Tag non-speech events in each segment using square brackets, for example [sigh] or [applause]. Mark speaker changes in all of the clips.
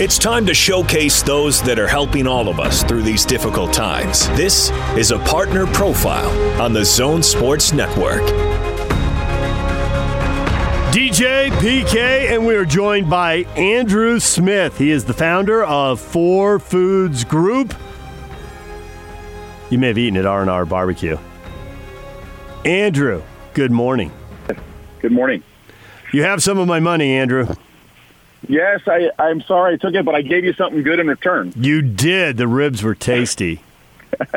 Speaker 1: It's time to showcase those that are helping all of us through these difficult times. This is a partner profile on the Zone Sports Network.
Speaker 2: DJ PK, and we are joined by Andrew Smith. He is the founder of Four Foods Group. You may have eaten at R&R Barbecue. Andrew, good morning.
Speaker 3: Good morning.
Speaker 2: You have some of my money, Andrew.
Speaker 3: Yes, I, I'm sorry I took it, but I gave you something good in return.
Speaker 2: You did. The ribs were tasty. [laughs]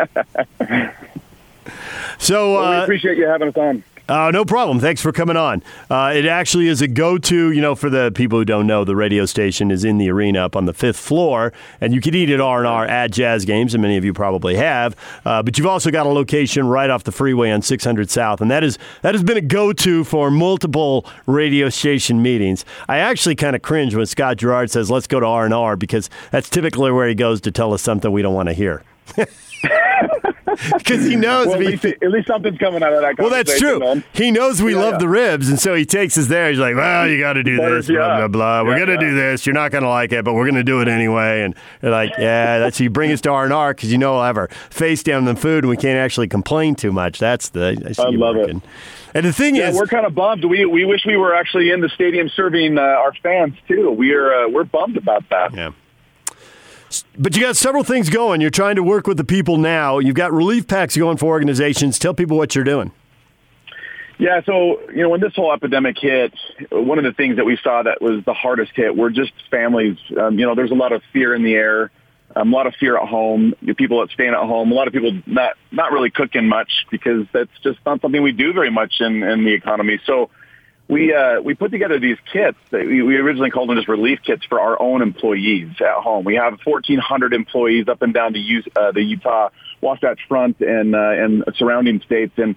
Speaker 2: so
Speaker 3: Well, we
Speaker 2: uh,
Speaker 3: appreciate you having us on.
Speaker 2: Uh, no problem. Thanks for coming on. Uh, it actually is a go-to. You know, for the people who don't know, the radio station is in the arena up on the fifth floor, and you can eat at R and R at Jazz games, and many of you probably have. Uh, but you've also got a location right off the freeway on 600 South, and that is that has been a go-to for multiple radio station meetings. I actually kind of cringe when Scott Gerard says, "Let's go to R and R," because that's typically where he goes to tell us something we don't want to hear. [laughs] [laughs] Because he knows
Speaker 3: Well, at, least, at least something's coming out of that
Speaker 2: well, that's true.
Speaker 3: man.
Speaker 2: He knows we
Speaker 3: Yeah,
Speaker 2: love
Speaker 3: yeah.
Speaker 2: the ribs, and so he takes us there. He's like, "Well, you got to do this, blah blah blah. We're gonna do this. You're not gonna like it, but we're gonna do it anyway." And they're like, "Yeah, that's you bring us to R and R because you know we'll have our face down the food, and we can't actually complain too much. That's the I, see
Speaker 3: I love it.
Speaker 2: working. And the thing is,
Speaker 3: we're kind of bummed. We we wish we were actually in the stadium serving uh, our fans too. We're uh, we're bummed about that.
Speaker 2: Yeah. But you got several things going. You're trying to work with the people now. You've got relief packs going for organizations. Tell people what you're doing.
Speaker 3: Yeah, so you know when this whole epidemic hit, one of the things that we saw that was the hardest hit were just families. Um, you know, there's a lot of fear in the air, um, a lot of fear at home. People that staying at home, a lot of people not not really cooking much because that's just not something we do very much in in the economy. So we uh, we put together these kits. We, we originally called them just relief kits for our own employees at home. We have 1,400 employees up and down the, U- uh, the Utah Wasatch Front and uh, and surrounding states, and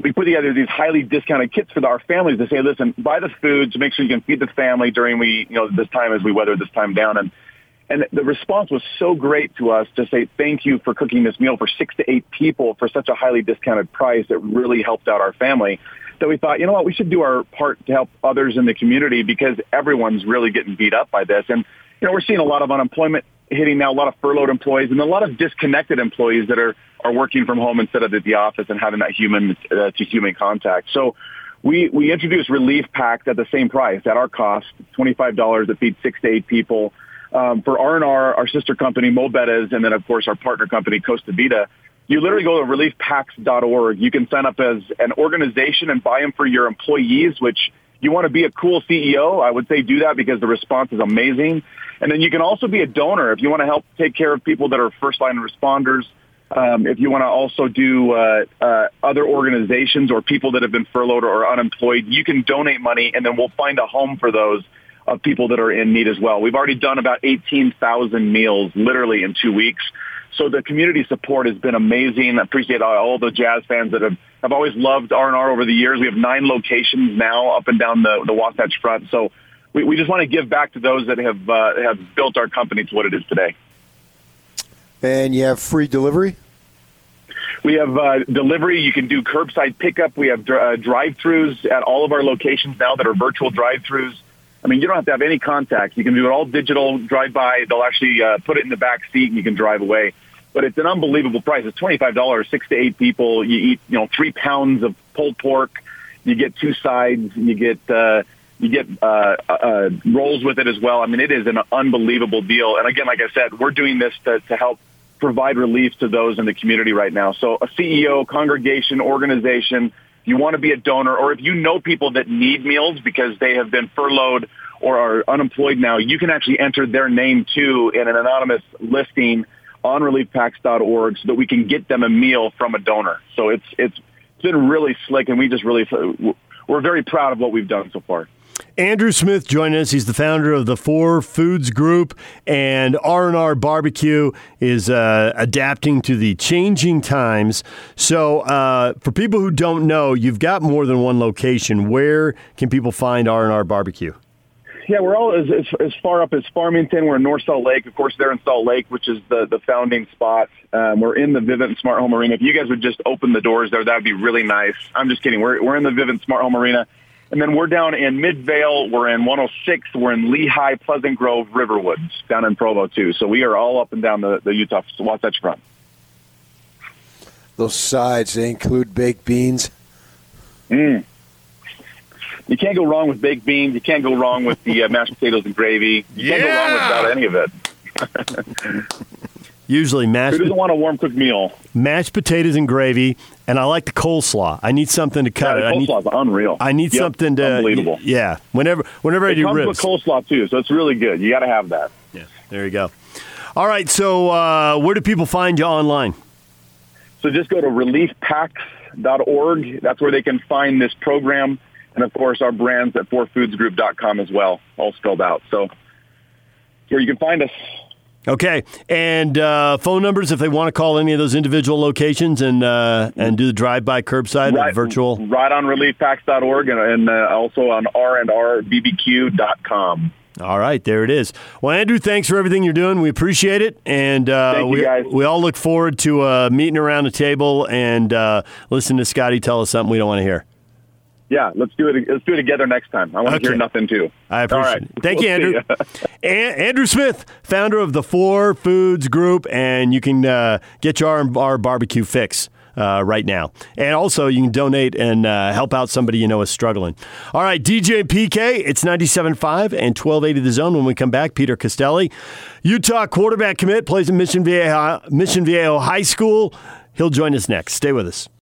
Speaker 3: we put together these highly discounted kits for our families to say, listen, buy the food to make sure you can feed the family during we you know this time as we weather this time down and. And the response was so great to us to say thank you for cooking this meal for six to eight people for such a highly discounted price that really helped out our family that we thought, you know what, we should do our part to help others in the community because everyone's really getting beat up by this. And, you know, we're seeing a lot of unemployment hitting now, a lot of furloughed employees and a lot of disconnected employees that are, are working from home instead of at the office and having that human uh, to human contact. So we, we introduced relief packs at the same price at our cost, $25 that feed six to eight people. Um, for R&R, our sister company, Mo' Bettahs, and then, of course, our partner company, Costa Vida, you literally go to reliefpacks.org. You can sign up as an organization and buy them for your employees, which you want to be a cool CEO. I would say do that because the response is amazing. And then you can also be a donor if you want to help take care of people that are first line responders. Um, if you want to also do uh, uh, other organizations or people that have been furloughed or unemployed, you can donate money, and then we'll find a home for those of people that are in need as well. We've already done about 18,000 meals literally in two weeks. So the community support has been amazing. I appreciate all, the jazz fans that have, have always loved R&R over the years. We have nine locations now up and down the, the Wasatch Front. So we, we just want to give back to those that have, uh, have built our company to what it is today.
Speaker 4: And you have free delivery?
Speaker 3: We have uh, delivery. You can do curbside pickup. We have dr- uh, drive-throughs at all of our locations now that are virtual drive-throughs. I mean, you don't have to have any contact. You can do it all digital, drive by. They'll actually uh, put it in the back seat and you can drive away. But it's an unbelievable price. It's $25, six to eight people. You eat, you know, three pounds of pulled pork. You get two sides. You get, uh, you get uh, uh, rolls with it as well. I mean, it is an unbelievable deal. And again, like I said, we're doing this to, to help provide relief to those in the community right now. So a CEO, congregation, organization, if you want to be a donor, or if you know people that need meals because they have been furloughed or are unemployed now, you can actually enter their name too in an anonymous listing on reliefpacks.org so that we can get them a meal from a donor. So it's it's been really slick, and we just really we're very proud of what we've done so far.
Speaker 2: Andrew Smith joining us. He's the founder of the Four Foods Group, and R and R Barbecue is uh, adapting to the changing times. So, uh, for people who don't know, you've got more than one location. Where can people find R and R Barbecue?
Speaker 3: Yeah, we're all as, as, as far up as Farmington. We're in North Salt Lake. Of course, they're in Salt Lake, which is the, the founding spot. Um, we're in the Vivint Smart Home Arena. If you guys would just open the doors there, that would be really nice. I'm just kidding. We're, we're in the Vivint Smart Home Arena. And then we're down in Midvale. We're in 106. We're in Lehi, Pleasant Grove, Riverwoods, down in Provo too. So we are all up and down the, the Utah Wasatch Front.
Speaker 4: Those sides they include baked beans.
Speaker 3: Mm. You can't go wrong with baked beans. You can't go wrong with the uh, mashed potatoes and gravy. You can't go wrong without any of it. [laughs]
Speaker 2: Usually mashed.
Speaker 3: Who doesn't want a warm cooked meal?
Speaker 2: Mashed potatoes and gravy, and I like the coleslaw. I need something to cut
Speaker 3: yeah,
Speaker 2: it. I need,
Speaker 3: unreal.
Speaker 2: I need
Speaker 3: yep,
Speaker 2: something to.
Speaker 3: Unbelievable.
Speaker 2: Yeah. Whenever, whenever
Speaker 3: it
Speaker 2: I do
Speaker 3: comes
Speaker 2: ribs.
Speaker 3: with coleslaw too, so it's really good. You got to have that.
Speaker 2: Yeah. There you go. All right. So, uh, where do people find you online?
Speaker 3: So just go to reliefpacks.org. That's where they can find this program. And of course, our brands at fourfoodsgroup.com as well, all spelled out. So where you can find us.
Speaker 2: Okay, and uh, phone numbers if they want to call any of those individual locations and uh, and do the drive-by curbside
Speaker 3: right,
Speaker 2: or virtual.
Speaker 3: Right on reliefpacks.org and, and uh, also on r&rbbq.com.
Speaker 2: All right, there it is. Well, Andrew, thanks for everything you're doing. We appreciate it, and uh, we
Speaker 3: guys.
Speaker 2: we all look forward to uh, meeting around the table and uh, listening to Scotty tell us something we don't want to hear.
Speaker 3: Yeah, let's do it. Let's do it together next time. I want
Speaker 2: Okay.
Speaker 3: to hear nothing too.
Speaker 2: I appreciate
Speaker 3: right.
Speaker 2: it. Thank
Speaker 3: We'll
Speaker 2: you, Andrew. [laughs] Andrew Smith, founder of the Four Foods Group, and you can uh, get your our, our barbecue fix. Uh, right now. And also, you can donate and uh, help out somebody you know is struggling. All right, DJ PK, it's 97.5 and 1280 The Zone. When we come back, Peter Costelli, Utah quarterback commit, plays in Mission Viejo, Mission Viejo High School. He'll join us next. Stay with us.